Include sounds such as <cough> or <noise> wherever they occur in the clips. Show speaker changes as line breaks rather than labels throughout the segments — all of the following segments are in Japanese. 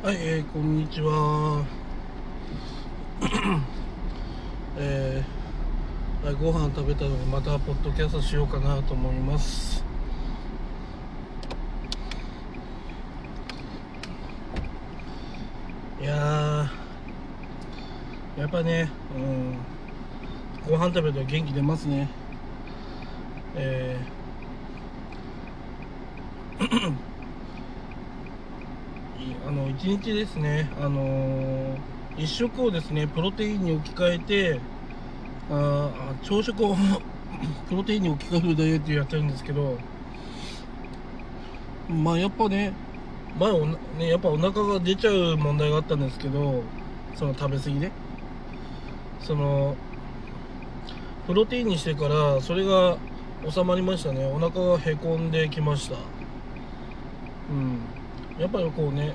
はい、えー、こんにちは。<coughs> えーはい、ご飯食べたのでまたポッドキャストしようかなと思います。いや、やっぱね、うん、ご飯食べたら元気出ますね。えーあの1日ですね、あのー、1食をですねプロテインに置き換えてあ朝食を <coughs> プロテインに置き換えるダイエットやってるんですけどまあやっぱね前おなねやっぱお腹が出ちゃう問題があったんですけどその食べ過ぎで。そのプロテインにしてからそれが収まりましたね。お腹がへこんできました。うん。やっぱりこうね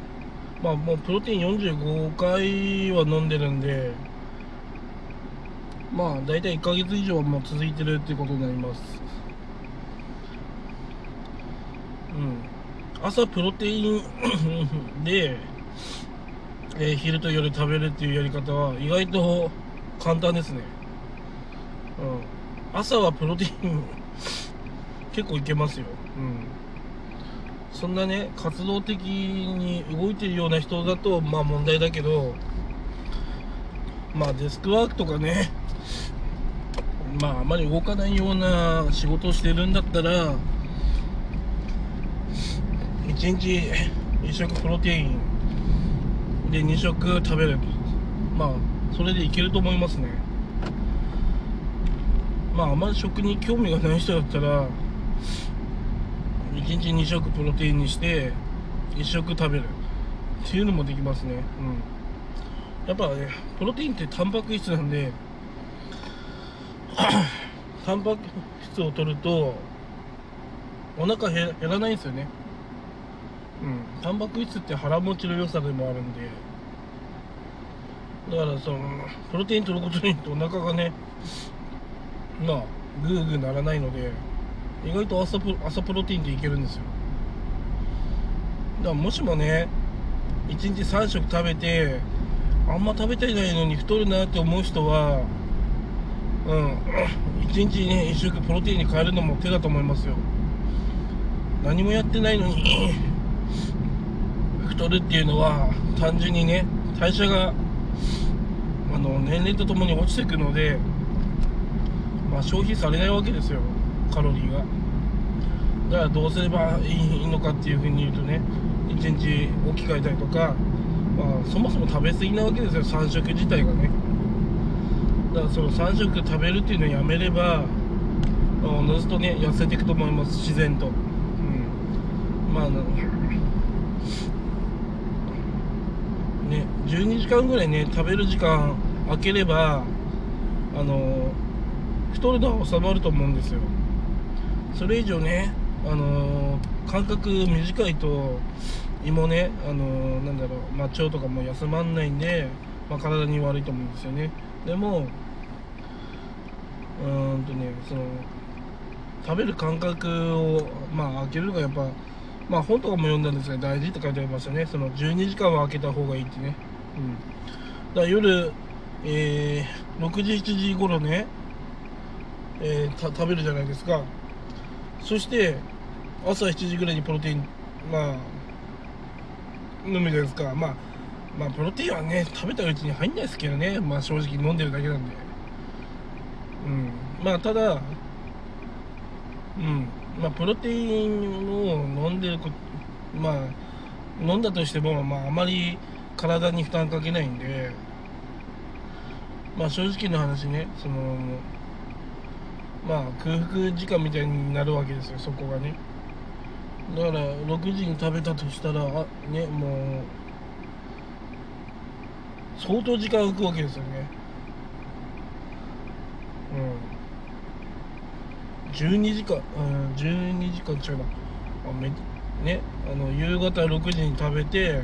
まあもうプロテイン45回は飲んでるんでまあ大体1ヶ月以上も続いてるってことになります。うん。朝プロテイン <coughs> で、えー昼と夜食べるっていうやり方は意外と簡単ですね。うん。朝はプロテイン <coughs> 結構いけますよ。うん。そんなね活動的に動いてるような人だとまあ問題だけどまあデスクワークとかねまああまり動かないような仕事をしてるんだったら1日1食プロテインで2食食べる。まあそれでいけると思いますね。まああまり食に興味がない人だったら1日2食プロテインにして1食食べる。っていうのもできますね。うん。やっぱねプロテインってタンパク質なんで <coughs> タンパク質を取るとお腹減らないんですよね。うん。タンパク質って腹持ちの良さでもあるんで。だからそのプロテイン取ることによってお腹がねまあグーグーならないので意外と朝プ朝プロテインでいけるんですよ。だからもしもね1日3食食べてあんま食べたいないのに太るなって思う人はうん <coughs> 1日ね1食プロテインに変えるのも手だと思いますよ。何もやってないのに <coughs> 太るっていうのは単純にね代謝があの年齢とともに落ちていくので、まあ、消費されないわけですよ。カロリーが。だからどうすればいいのかっていうふうに言うとね1日置き換えたりとか、まあ、そもそも食べ過ぎなわけですよ。3食自体がね。だからその3食食べるっていうのをやめればおのずとね痩せていくと思います。自然と。うん。まああのね12時間ぐらいね食べる時間空ければあの太るのは収まると思うんですよそれ以上ねあの間隔短いと胃もねあのなんだろう、まあ、腸とかも休まんないんで、まあ、体に悪いと思うんですよね。でもうーんとねその食べる間隔をまあ空けるのがやっぱまあ本とかも読んだんですが大事って書いてありましたね。その12時間は空けた方がいいってね。うん。だから夜えー、6時7時頃ねえー食べるじゃないですか。そして朝7時ぐらいにプロテインまあ飲むじゃないですか。まあまあプロテインはね食べたうちに入んないですけどね。まあ正直飲んでるだけなんで。うん。まあただうん。まあプロテインを飲んでるまあ飲んだとしてもまああまり体に負担かけないんで。まあ正直な話ね。そのまあ空腹時間みたいになるわけですよそこがね。だから6時に食べたとしたらあねもう相当時間浮くわけですよね。うん。12時間うん12時間違うな。あめねあの夕方6時に食べて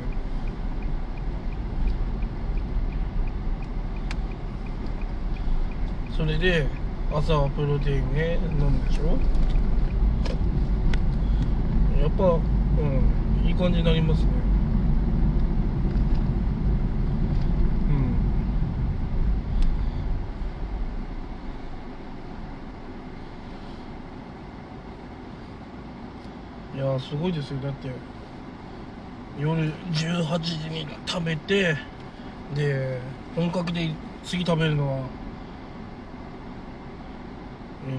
それで朝はプロテインね飲むでしょ？やっぱうんいい感じになりますね。うん。いやすごいですよ。だって夜18時に食べてで本格で次食べるのはえ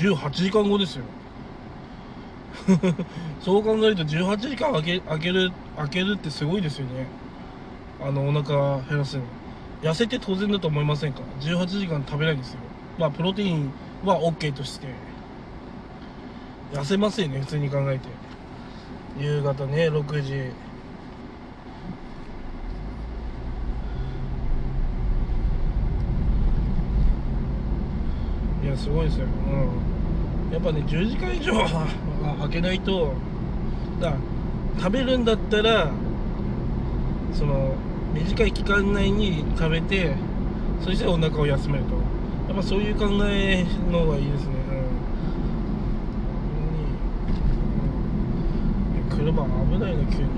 ー、6618時間後ですよ。<laughs> そう考えると18時間空け空ける空けるってすごいですよね。あのお腹減らすの。痩せて当然だと思いませんか？18時間食べないんですよ。まあプロテインは OK として。痩せますよね普通に考えて。夕方ね6時。すごいですよ。うん。やっぱね10時間以上は開けないとだ食べるんだったらその短い期間内に食べてそしてお腹を休めると。やっぱそういう考えの方がいいですね、うん、車危ないな急に。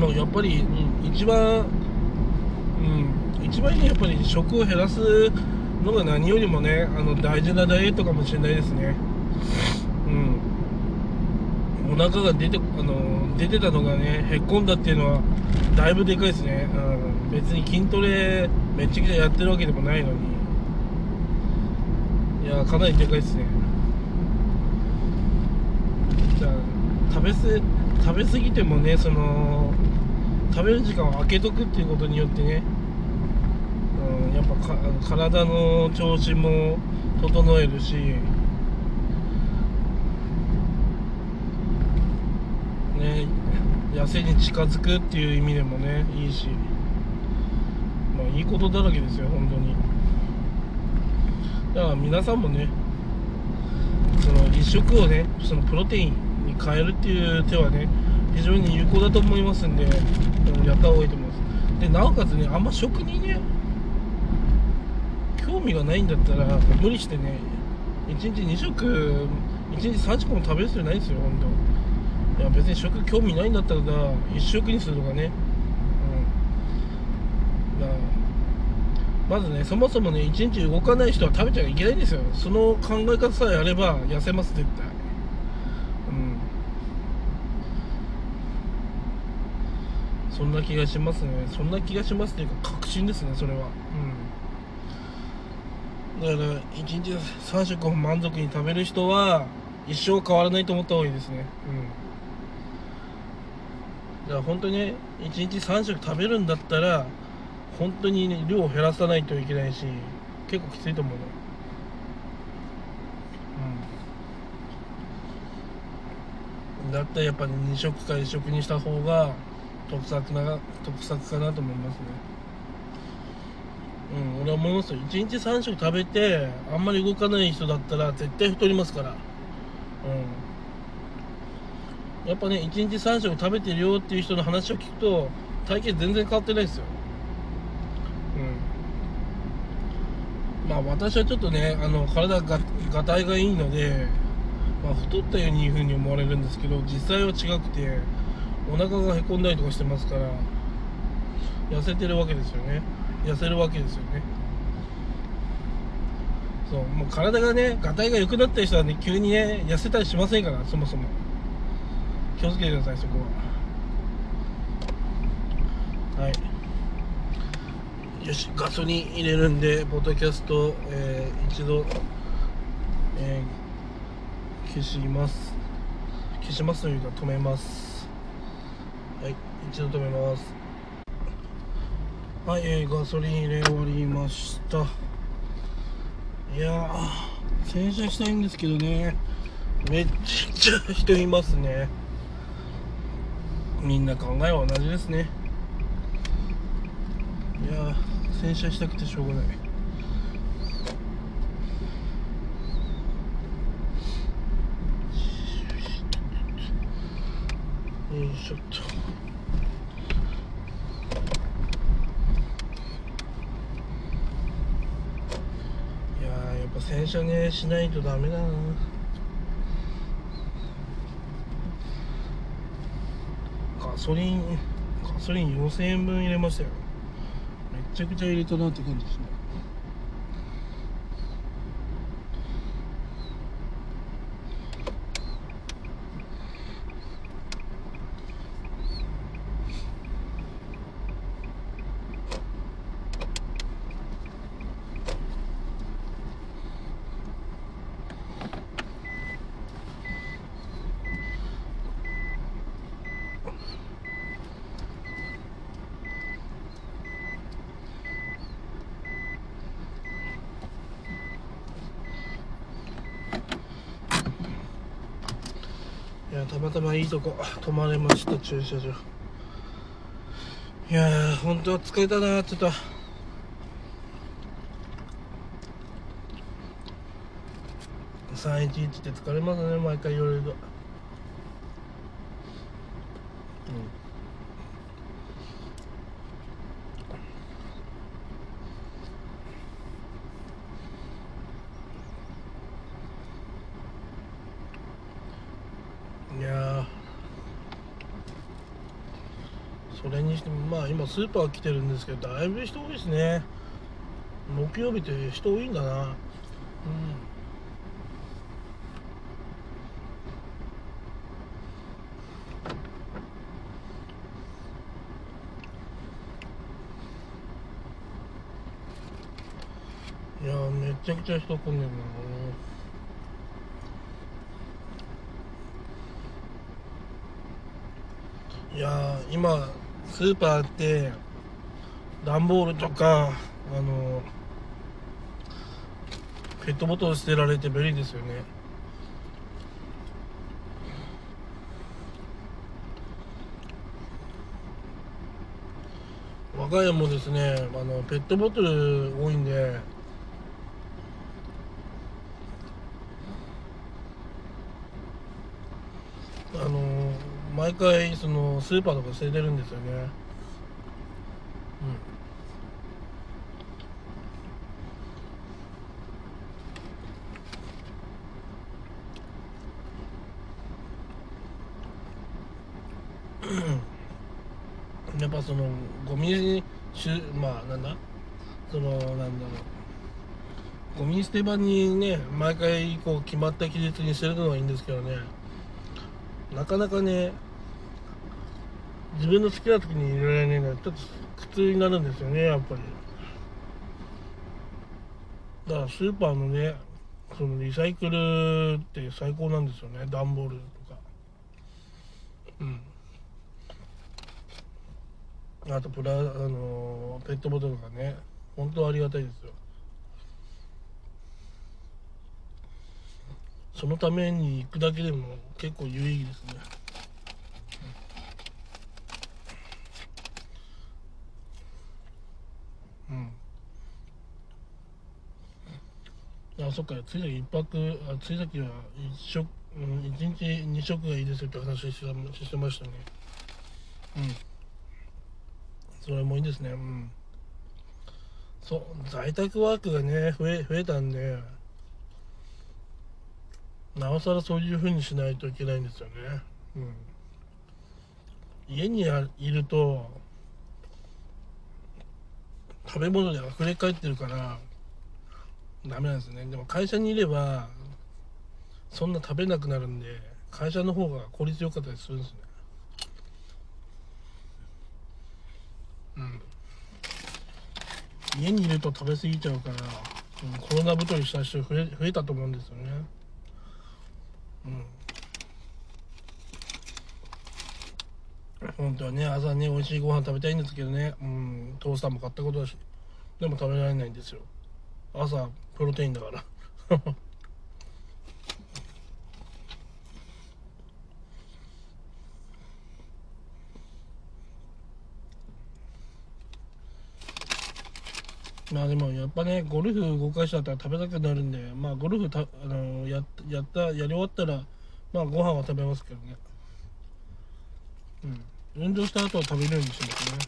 もうやっぱり、うん、一番一番いいのはやっぱり食を減らすのが何よりもねあの大事なダイエットかもしれないですね。うん。お腹が出てあの出てたのがねへっこんだっていうのはだいぶでかいですね、うん、別に筋トレめっちゃくちゃやってるわけでもないのに。いやかなりでかいですね。じゃあ食べす食べ過ぎてもねその食べる時間を空けとくっていうことによってね、やっぱか体の調子も整えるし。ね痩せに近づくっていう意味でもねいいし。まあいいことだらけですよ本当に。だから皆さんもねその一食をねそのプロテインに変えるっていう手はね非常に有効だと思いますんでやった方がいいと思います。でなおかつねあんま食にね味がないんだったら無理してね1日2食1日3食も食べる必要ないですよ本当。いや別に食興味ないんだったら1食にするとかね。まずねそもそもね1日動かない人は食べちゃいけないんですよ。その考え方さえあれば痩せます絶対。そんな気がしますね。そんな気がしますっていうか確信ですねそれは。うん。だから1日3食満足に食べる人は一生変わらないと思った方がいいですね。うん。だから本当にね1日3食食べるんだったら本当にね量を減らさないといけないし結構きついと思うのうん。だったらやっぱり2食か1食にした方が得策な得策かなと思いますね。うん俺は思いますよ。1日3食食べてあんまり動かない人だったら絶対太りますから。うん。やっぱね1日3食食べてるよっていう人の話を聞くと体型全然変わってないですよ。うん。まあ私はちょっとねあの体ががたいがいいので、まあ、太ったようにいうふうに思われるんですけど実際は違くてお腹がへこんだりとかしてますから痩せてるわけですよね。痩せるわけですよね。そうもう体がねがたいが良くなった人はね急にね痩せたりしませんからそもそも。気をつけてくださいそこは。はい。よしガソリン入れるんでポッドキャスト、えー、一度、えー、消します。消しますというか止めます。はい一度止めます。はい、えー、ガソリン入れ終わりました。いやー洗車したいんですけどね。めっちゃ人いますね。みんな考えは同じですね。いや洗車したくてしょうがない。よいしょっと。洗車ねしないとダメだな。ガソリンガソリン4000円分入れましたよ。めちゃくちゃ入れたなって感じですねたまたまいいとこ泊まれました駐車場。いやー本当は疲れたなちょっと。311って疲れますね毎回いろいろとうんいやーそれにしてもまあ今スーパー来てるんですけどだいぶ人多いですね。木曜日って人多いんだな。うん。いやーめちゃくちゃ人混んでるな。いやー今スーパーって段ボールとかあのペットボトル捨てられて便利ですよね。我が家もですねあのペットボトル多いんであの毎回そのスーパーとか捨ててるんですよね。うん。やっぱそのゴミしゅまあなんだ？そのなんだろう。ゴミ捨て場にね毎回こう決まった期日にしてるのはいいんですけどね。なかなかね自分の好きな時に入れられないのはちょっと苦痛になるんですよねやっぱり。だからスーパーのねそのリサイクルって最高なんですよね段ボールとか。うん。あとプラあのペットボトルがね本当ありがたいですよ。そのために行くだけでも結構有意義ですねうんあそっかついさき一泊あついさきは一食うん一日二食がいいですよって話してしてましたね。うん。それもいいですね。うん。そう在宅ワークがね増え増えたんでなおさらそういう風にしないといけないんですよね。うん。家にあいると食べ物で溢れ返ってるからダメなんですね。でも会社にいればそんな食べなくなるんで会社の方が効率良かったりするんですね。うん。家にいると食べ過ぎちゃうから、うん、コロナ太りした人増え増えたと思うんですよね。うん。本当はね朝ね美味しいご飯食べたいんですけどね。うん。トースターも買ったことだしでも食べられないんですよ。朝プロテインだから。<laughs> まあでもやっぱねゴルフ5回したったら食べたくなるんでまあゴルフたあのややったやり終わったらまあご飯は食べますけどね。うん。運動した後は食べるようにしますね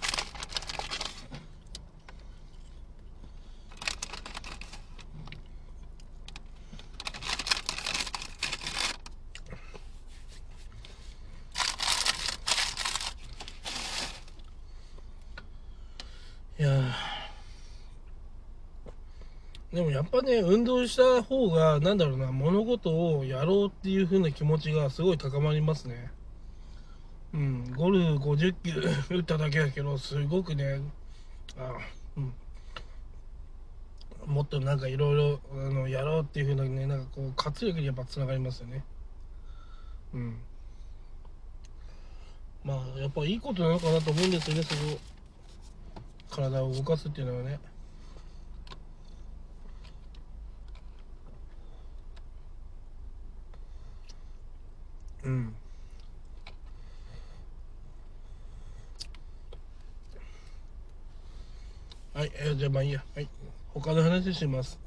いやーでもやっぱね運動した方がなんだろうな物事をやろうっていう風な気持ちがすごい高まりますね。うんゴルフ50球 <laughs> 打っただけだけどすごくねあうん。もっとなんかいろいろあのやろうっていう風なねなんかこう活力にやっぱつながりますよね。うん。まあやっぱいいことなのかなと思うんですよねその体を動かすっていうのはね。うん、はい、えー、じゃあまあいいや、はい、他の話します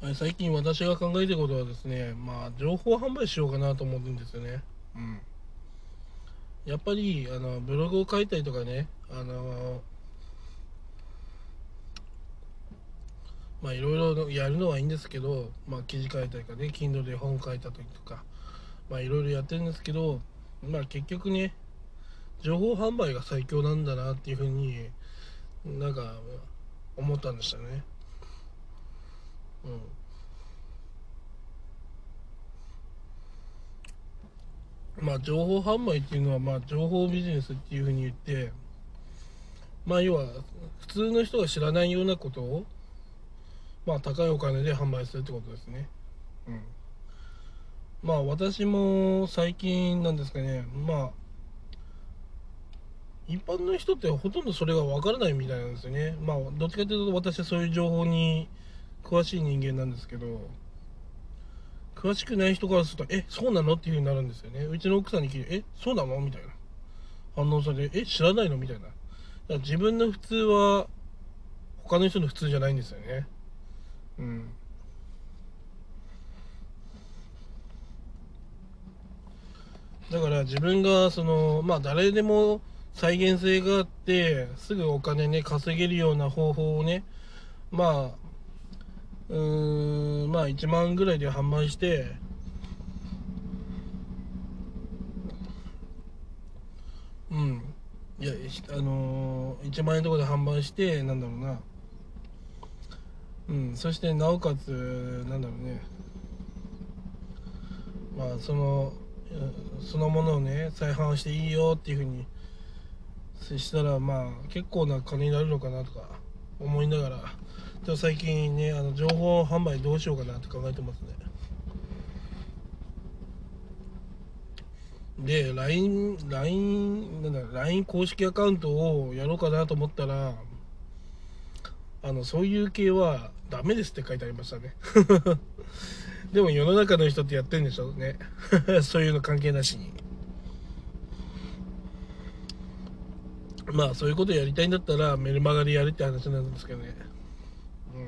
はい、最近私が考えてることはですね、まあ、情報販売しようかなと思ってるんですよね。うん。やっぱり、あの、ブログを書いたりとかね、あの、まあいろいろやるのはいいんですけど、まあ、記事書いたりとかね Kindle で本書いた時とかまあいろいろやってるんですけどまあ結局ね情報販売が最強なんだなっていうふうになんか思ったんでしたね。うん。まあ情報販売っていうのはまあ情報ビジネスっていうふうに言ってまあ要は普通の人が知らないようなことをまあ高いお金で販売するってことですね。うん。まあ私も最近なんですかねまあ一般の人ってほとんどそれがわからないみたいなんですよね。まあどっちかというと私はそういう情報に詳しい人間なんですけど詳しくない人からするとえそうなの？っていうふうになるんですよね。うちの奥さんに聞いてえそうなの？みたいな。反応されてえ知らないの？みたいな。だから自分の普通は他の人の普通じゃないんですよね。うん。だから自分がそのまあ誰でも再現性があってすぐお金ね稼げるような方法をねまあうーんまあ1万ぐらいで販売してうん。いやあのー、1万円とかで販売してなんだろうな。うん。そしてなおかつなんだろうね。まあそのそのものをね再販していいよっていうふうにそしたらまあ結構な金になるのかなとか思いながら。ちょ最近ねあの情報販売どうしようかなって考えてますね。で LINE, LINE, なんだ LINE 公式アカウントをやろうかなと思ったらあのそういう系はダメですって書いてありましたね。<laughs> でも世の中の人ってやってんでしょうね。<laughs> そういうの関係なしに。まあそういうことやりたいんだったらメルマガでやるって話なんですけどね。う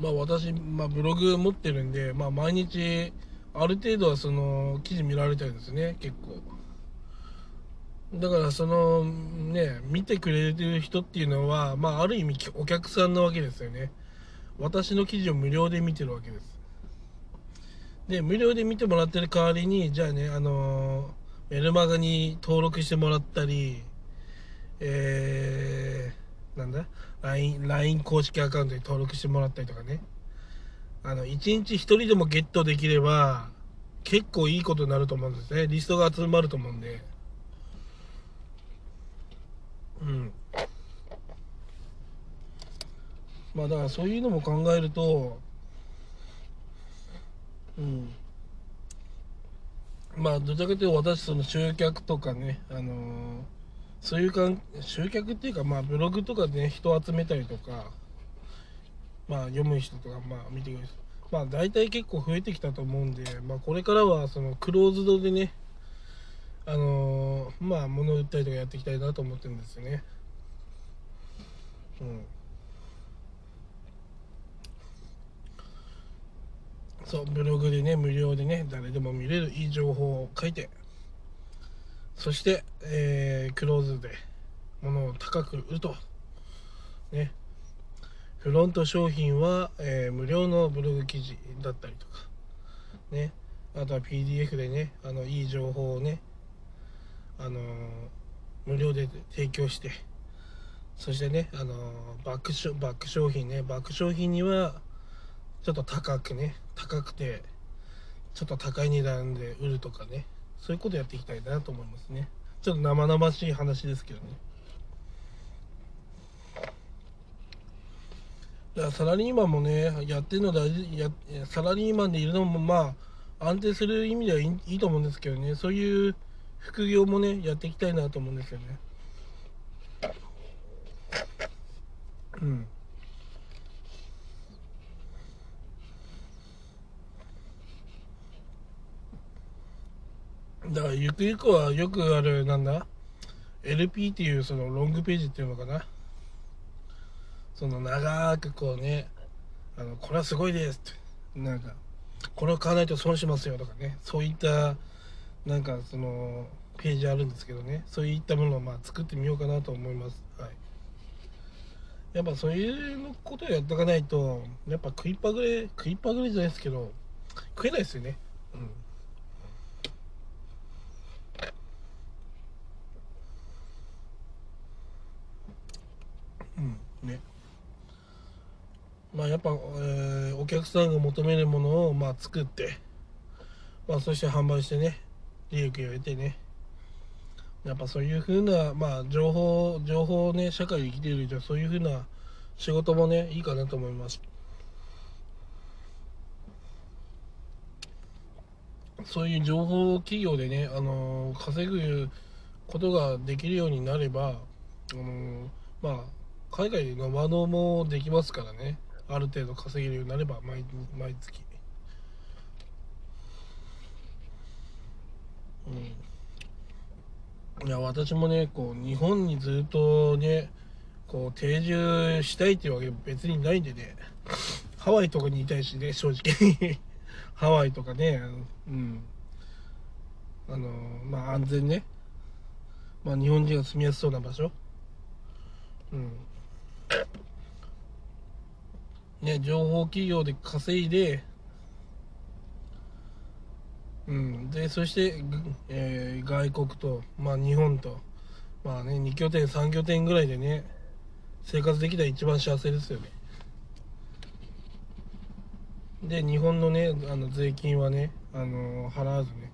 ん。まあ私、まあ、ブログ持ってるんで、まあ、毎日ある程度はその記事見られたいですね結構。だからそのね見てくれてる人っていうのはまあある意味お客さんなわけですよね。私の記事を無料で見てるわけです。で無料で見てもらってる代わりにじゃあねあのメルマガに登録してもらったりえー、なんだ？LINE, LINE 公式アカウントに登録してもらったりとかね。あの1日1人でもゲットできれば結構いいことになると思うんですね。リストが集まると思うんで。まあだからそういうのも考えるとうん。まあどちらかというと私その集客とかねあのー、そういうかん集客っていうかまあブログとかでね人集めたりとかまあ読む人とかまあ見てくれる人。まあ大体結構増えてきたと思うんでまあこれからはそのクローズドでねあのー、まあ物売ったりとかやっていきたいなと思ってるんですよね。うん。そうブログでね無料でね誰でも見れるいい情報を書いて。そして、えー、クローズで物を高く売ると。ね。フロント商品は、えー、無料のブログ記事だったりとか。ね。あとは PDF でねあのいい情報をねあの、無料で提供してそしてねあの、バックバック商品ねバック商品にはちょっと高くね高くてちょっと高い値段で売るとかねそういうことやっていきたいなと思いますね。ちょっと生々しい話ですけどね。だからサラリーマンもねやってるの大事やサラリーマンでいるのもまあ安定する意味ではいいと思うんですけどね。そういう副業もねやっていきたいなと思うんですよね。うん。だからゆくゆくはよくあるなんだ？LP っていうそのロングページっていうのかな？その長くこうねあのこれはすごいですって。なんかこれを買わないと損しますよとかね。そういったなんかそのページあるんですけどね。そういったものをまあ作ってみようかなと思います。はい。やっぱそういうことをやっておかないとやっぱ食いっぱぐれ食いっぱぐれじゃないですけど食えないですよね。うん。うん。ね。まあやっぱ、えー、お客さんが求めるものをまあ作ってまあそして販売してね。利益を得てね。やっぱそういうふうなまあ情報情報ね社会で生きている以上そういうふうな仕事もねいいかなと思います。そういう情報企業でね、あの、稼ぐことができるようになれば、あの、まあ海外の和能もできますからね。ある程度稼げるようになれば毎毎月うんいや私もねこう日本にずっとねこう定住したいっていうわけ別にないんでね。ハワイとかにいたいしね正直。<laughs> ハワイとかねうん。あのまあ安全ね。まあ日本人が住みやすそうな場所。うん。ね、情報企業で稼いで、うん、でそして、えー、外国と、まあ、日本と、まあね、2拠点、3拠点ぐらいでね、生活できたら一番幸せですよね。で、日本のね、あの税金はね、あのー、払わずね、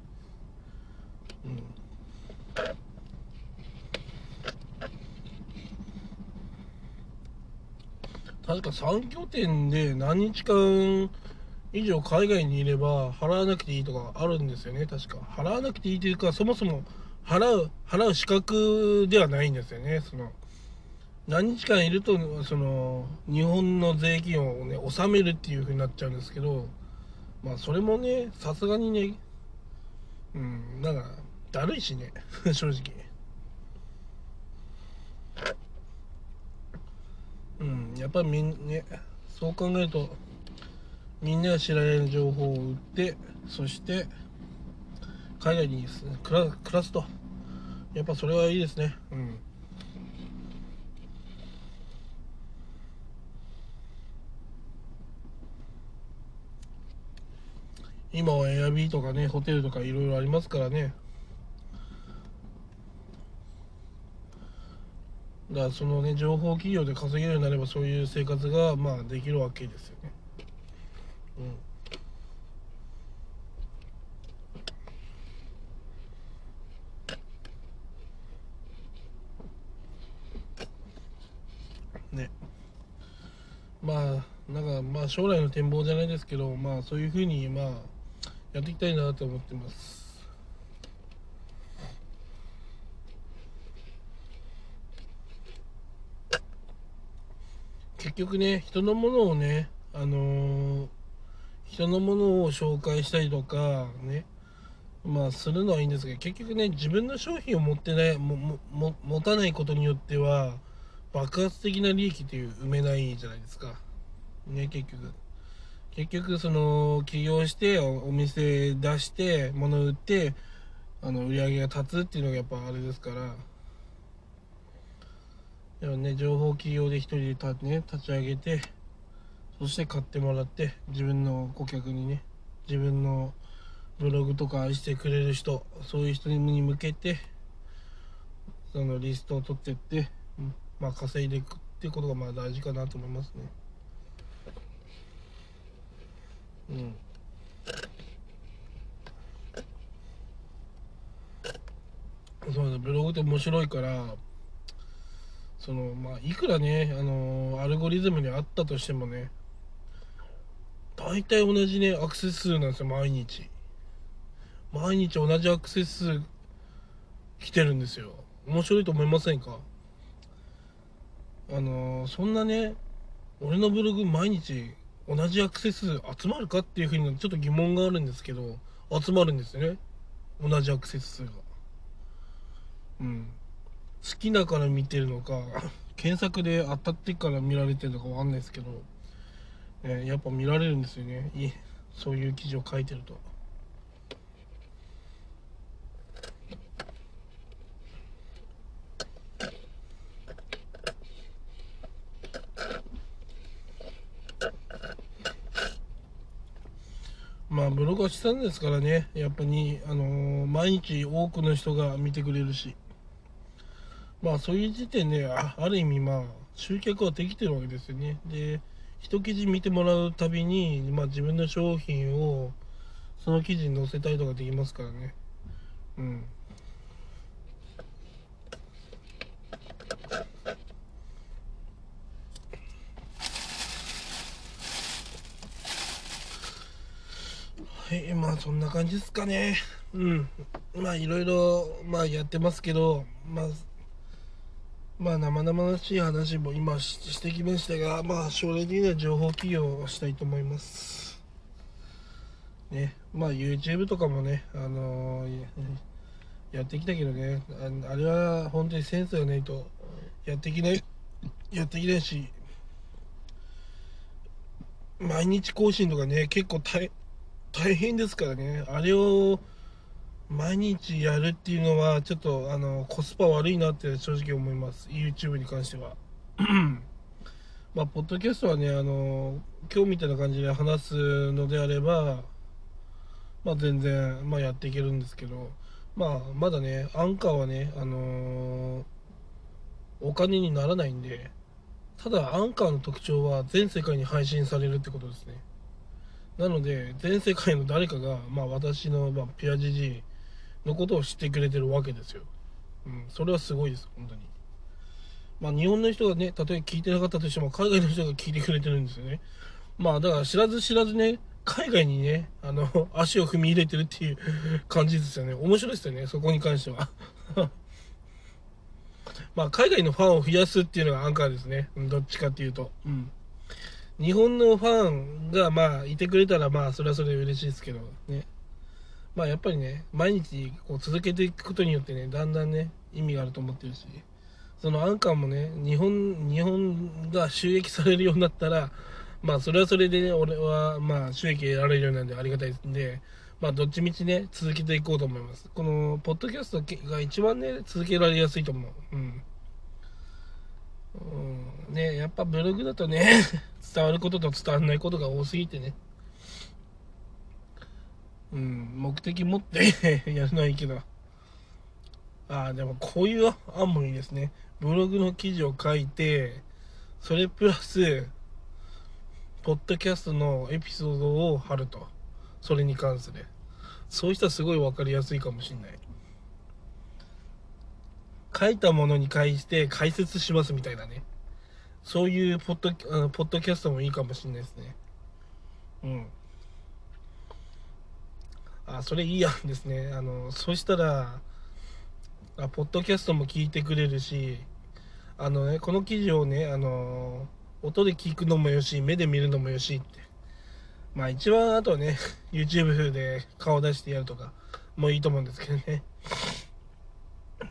うん。確か3拠点で何日間以上海外にいれば払わなくていいとかあるんですよね。確か。払わなくていいというかそもそも払う払う資格ではないんですよね。その何日間いるとその日本の税金をね納めるっていう風になっちゃうんですけどまあそれもねさすがにねうんなんかだるいしね <laughs> 正直。うんやっぱりみんねそう考えるとみんなが知られる情報を売ってそして海外に暮らすと。やっぱそれはいいですね。うん。今はエアビーとかねホテルとかいろいろありますからね。だからそのね情報企業で稼げるようになればそういう生活がまあできるわけですよね。うん。ね。まあなんかまあ将来の展望じゃないですけどまあそういうふうにまあやっていきたいなと思ってます。結局ね人のものをねあのー、人のものを紹介したりとかね。まあするのはいいんですけど結局ね自分の商品を持ってないもも持たないことによっては爆発的な利益っていう埋めないじゃないですか。ね結局。結局その起業してお店出して物売ってあの売り上げが立つっていうのがやっぱあれですから。でもね情報企業で一人で,、ね、立ち上げてそして買ってもらって自分の顧客にね自分のブログとか愛してくれる人そういう人に向けてそのリストを取ってって、まあ、稼いでいくってことがまあ大事かなと思いますね。うん。そうだブログって面白いからそのまあいくらねあのアルゴリズムにあったとしてもね大体同じねアクセス数なんですよ毎日。毎日同じアクセス数来てるんですよ。面白いと思いませんか？あのそんなね俺のブログ毎日同じアクセス数集まるかっていうふうにちょっと疑問があるんですけど集まるんですね。同じアクセス数が。うん。好きだから見てるのか <laughs> 検索で当たってから見られてるのかわかんないですけど、えーやっぱ見られるんですよね。いそういう記事を書いてると。まあブログは資産ですからね。やっぱり、あのー毎日多くの人が見てくれるし。まあそういう時点であある意味まあ集客はできてるわけですよね。で一記事見てもらうたびに、まあ、自分の商品をその記事に載せたりとかできますからね。うん。はいまあそんな感じですかね。うん。まあいろいろまあやってますけどまあまあ生々しい話も今してきましたがまあ将来的には情報企業をしたいと思います。ね。まあ YouTube とかもねあのーやってきたけどね。ああれは本当にセンスがないとやってきないやってきないし毎日更新とかね結構大大変ですからね。あれを毎日やるっていうのはちょっとあのコスパ悪いなって正直思います。YouTube に関しては。<clears throat> まあポッドキャストはねあの今日みたいな感じで話すのであればまあ全然、まあ、やっていけるんですけどまあまだねアンカーはねあのお金にならないんでただアンカーの特徴は全世界に配信されるってことですね。なので全世界の誰かが、まあ、私の、まあ、ピアジジのことを知ってくれてるわけですよ、うん、それはすごいです本当に。まあ日本の人がねたとえ聞いてなかったとしても海外の人が聞いてくれてるんですよね。まあだから知らず知らずね海外にねあの <laughs> 足を踏み入れてるっていう感じですよね。面白いですよねそこに関しては。<laughs> まあ海外のファンを増やすっていうのがアンカーですね。どっちかっていうと。うん。日本のファンがまあいてくれたらまあそれはそれで嬉しいですけどね。まあやっぱりね毎日こう続けていくことによってねだんだんね意味があると思ってるしそのアンカーもね日本日本が収益されるようになったらまあそれはそれでね俺はまあ収益得られるようになるんでありがたいですんでまあどっちみちね続けていこうと思います。このポッドキャストが一番ね続けられやすいと思う。うん。うん。ねやっぱブログだとね <laughs> 伝わることと伝わらないことが多すぎてね。うん。目的持って <laughs> やるのはいけど。ああでもこういう案もいいですね。ブログの記事を書いてそれプラスポッドキャストのエピソードを貼ると。それに関する。そういう人はすごい分かりやすいかもしれない。書いたものに関して解説しますみたいなね。そういうポッドポッドキャストもいいかもしれないですね。うん。あそれいい案ですね。あのそしたらあポッドキャストも聞いてくれるしあのねこの記事をねあの音で聞くのもよし目で見るのもよしって。まあ一番あとはね <laughs> YouTube で顔出してやるとかもいいと思うんですけどね。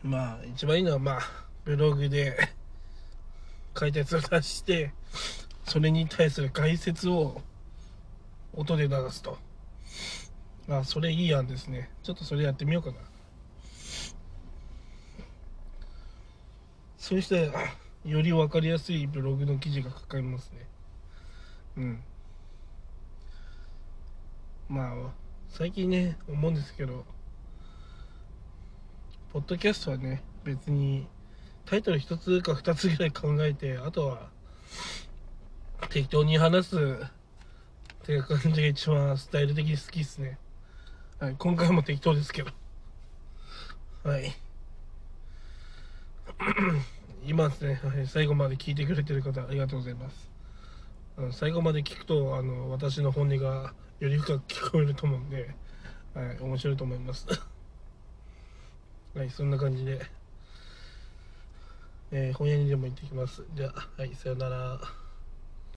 まあ一番いいのはまあブログで書いたやつを出してそれに対する解説を音で流すと。あそれいい案ですね。ちょっとそれやってみようかな。そうしたらより分かりやすいブログの記事が書かれますね。うん。まあ最近ね思うんですけどポッドキャストはね別にタイトル1つか2つぐらい考えてあとは適当に話すっていう感じが一番スタイル的に好きですね。はい今回も適当ですけど。はい。<clears throat> 今ですね、はい、最後まで聞いてくれてる方ありがとうございます。あの最後まで聞くとあの私の本音がより深く聞こえると思うんで、はい、面白いと思います。<laughs> はいそんな感じで、えー本屋にでも行ってきます。でははいさよなら。